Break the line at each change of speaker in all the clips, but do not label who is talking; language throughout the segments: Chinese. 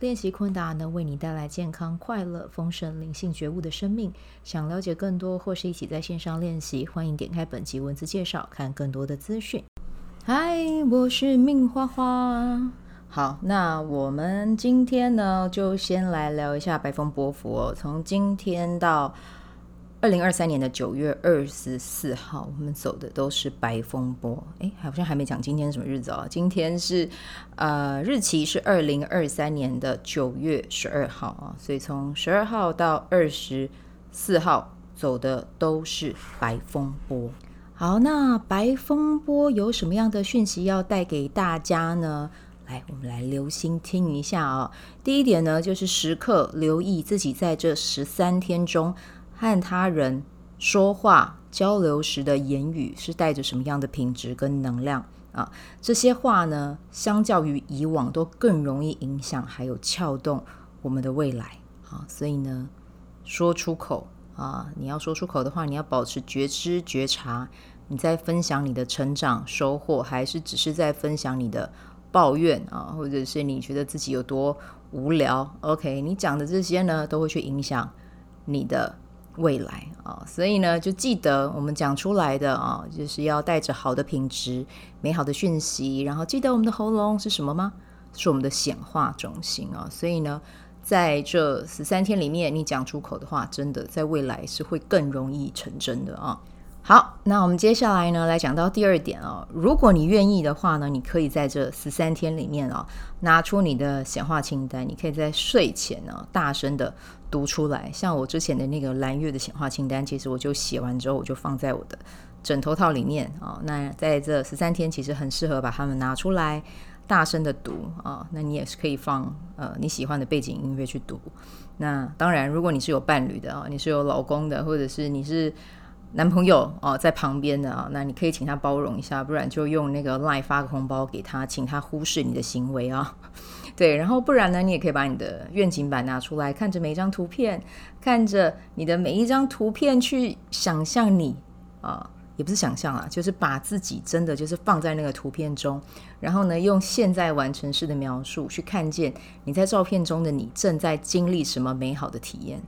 练习昆达能为你带来健康、快乐、丰盛、灵性觉悟的生命。想了解更多，或是一起在线上练习，欢迎点开本集文字介绍，看更多的资讯。嗨，我是命花花。好，那我们今天呢，就先来聊一下白风波佛哦。从今天到二零二三年的九月二十四号，我们走的都是白风波。哎，好像还没讲今天什么日子哦。今天是呃，日期是二零二三年的九月十二号啊，所以从十二号到二十四号走的都是白风波。好，那白风波有什么样的讯息要带给大家呢？来，我们来留心听一下啊。第一点呢，就是时刻留意自己在这十三天中。和他人说话交流时的言语是带着什么样的品质跟能量啊？这些话呢，相较于以往都更容易影响还有撬动我们的未来啊。所以呢，说出口啊，你要说出口的话，你要保持觉知觉察。你在分享你的成长收获，还是只是在分享你的抱怨啊？或者是你觉得自己有多无聊？OK，你讲的这些呢，都会去影响你的。未来啊，所以呢，就记得我们讲出来的啊，就是要带着好的品质、美好的讯息。然后记得我们的喉咙是什么吗？是我们的显化中心啊。所以呢，在这十三天里面，你讲出口的话，真的在未来是会更容易成真的啊。好，那我们接下来呢，来讲到第二点啊。如果你愿意的话呢，你可以在这十三天里面啊，拿出你的显化清单，你可以在睡前呢，大声的读出来。像我之前的那个蓝月的显化清单，其实我就写完之后，我就放在我的枕头套里面啊。那在这十三天，其实很适合把它们拿出来，大声的读啊。那你也是可以放呃你喜欢的背景音乐去读。那当然，如果你是有伴侣的啊，你是有老公的，或者是你是。男朋友哦，在旁边的啊，那你可以请他包容一下，不然就用那个 LINE 发个红包给他，请他忽视你的行为啊。对，然后不然呢，你也可以把你的愿景板拿出来，看着每一张图片，看着你的每一张图片去想象你啊，也不是想象啊，就是把自己真的就是放在那个图片中，然后呢，用现在完成式的描述去看见你在照片中的你正在经历什么美好的体验。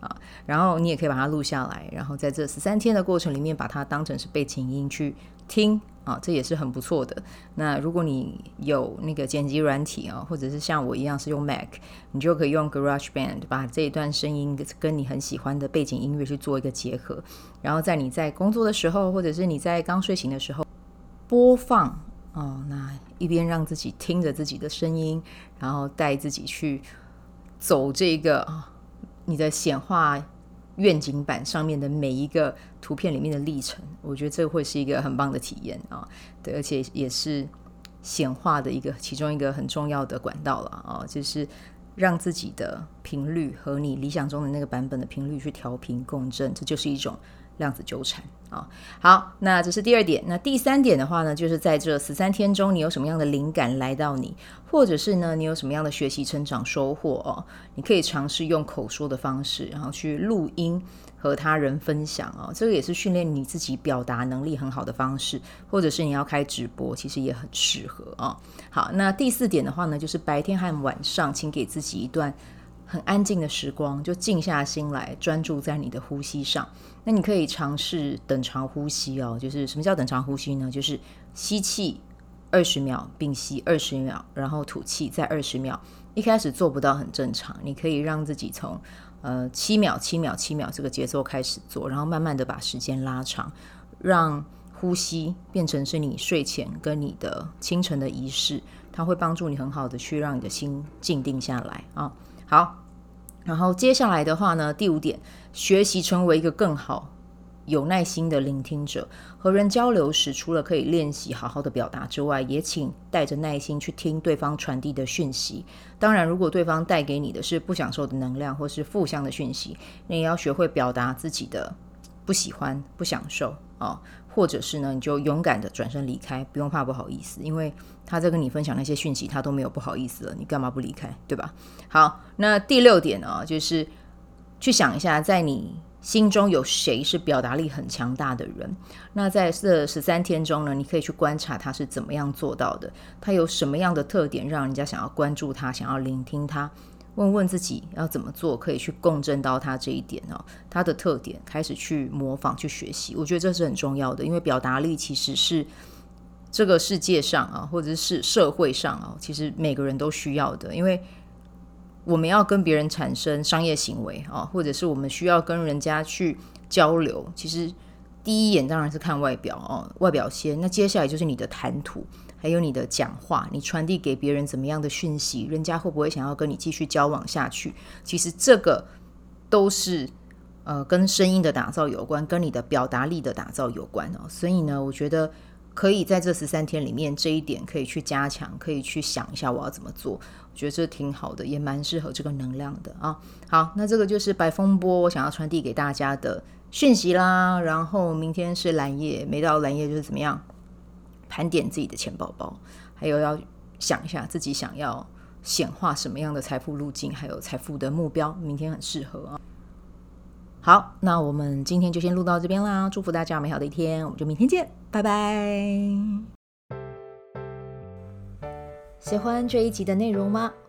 啊，然后你也可以把它录下来，然后在这十三天的过程里面，把它当成是背景音去听啊，这也是很不错的。那如果你有那个剪辑软体啊，或者是像我一样是用 Mac，你就可以用 GarageBand 把这一段声音跟你很喜欢的背景音乐去做一个结合，然后在你在工作的时候，或者是你在刚睡醒的时候播放哦，那一边让自己听着自己的声音，然后带自己去走这个啊。你的显化愿景板上面的每一个图片里面的历程，我觉得这会是一个很棒的体验啊！对，而且也是显化的一个其中一个很重要的管道了啊，就是让自己的频率和你理想中的那个版本的频率去调频共振，这就是一种。量子纠缠啊，好，那这是第二点。那第三点的话呢，就是在这十三天中，你有什么样的灵感来到你，或者是呢，你有什么样的学习、成长、收获哦？你可以尝试用口说的方式，然后去录音和他人分享哦。这个也是训练你自己表达能力很好的方式，或者是你要开直播，其实也很适合啊。好，那第四点的话呢，就是白天和晚上，请给自己一段。很安静的时光，就静下心来，专注在你的呼吸上。那你可以尝试等长呼吸哦。就是什么叫等长呼吸呢？就是吸气二十秒，屏息二十秒，然后吐气再二十秒。一开始做不到很正常，你可以让自己从呃七秒、七秒、七秒这个节奏开始做，然后慢慢的把时间拉长，让呼吸变成是你睡前跟你的清晨的仪式，它会帮助你很好的去让你的心静定下来啊。好，然后接下来的话呢，第五点，学习成为一个更好、有耐心的聆听者。和人交流时，除了可以练习好好的表达之外，也请带着耐心去听对方传递的讯息。当然，如果对方带给你的是不享受的能量或是负向的讯息，你也要学会表达自己的不喜欢、不享受啊，或者是呢，你就勇敢的转身离开，不用怕不好意思，因为他在跟你分享那些讯息，他都没有不好意思了，你干嘛不离开，对吧？好，那第六点呢，就是去想一下，在你心中有谁是表达力很强大的人？那在这十三天中呢，你可以去观察他是怎么样做到的，他有什么样的特点，让人家想要关注他，想要聆听他。问问自己要怎么做，可以去共振到他这一点哦，他的特点，开始去模仿、去学习。我觉得这是很重要的，因为表达力其实是这个世界上啊，或者是社会上啊，其实每个人都需要的。因为我们要跟别人产生商业行为啊，或者是我们需要跟人家去交流，其实第一眼当然是看外表哦，外表先，那接下来就是你的谈吐。还有你的讲话，你传递给别人怎么样的讯息，人家会不会想要跟你继续交往下去？其实这个都是呃跟声音的打造有关，跟你的表达力的打造有关哦。所以呢，我觉得可以在这十三天里面，这一点可以去加强，可以去想一下我要怎么做。我觉得这挺好的，也蛮适合这个能量的啊。好，那这个就是白风波我想要传递给大家的讯息啦。然后明天是蓝夜，没到蓝夜就是怎么样？盘点自己的钱包包，还有要想一下自己想要显化什么样的财富路径，还有财富的目标，明天很适合啊。好，那我们今天就先录到这边啦，祝福大家美好的一天，我们就明天见，拜拜。喜欢这一集的内容吗？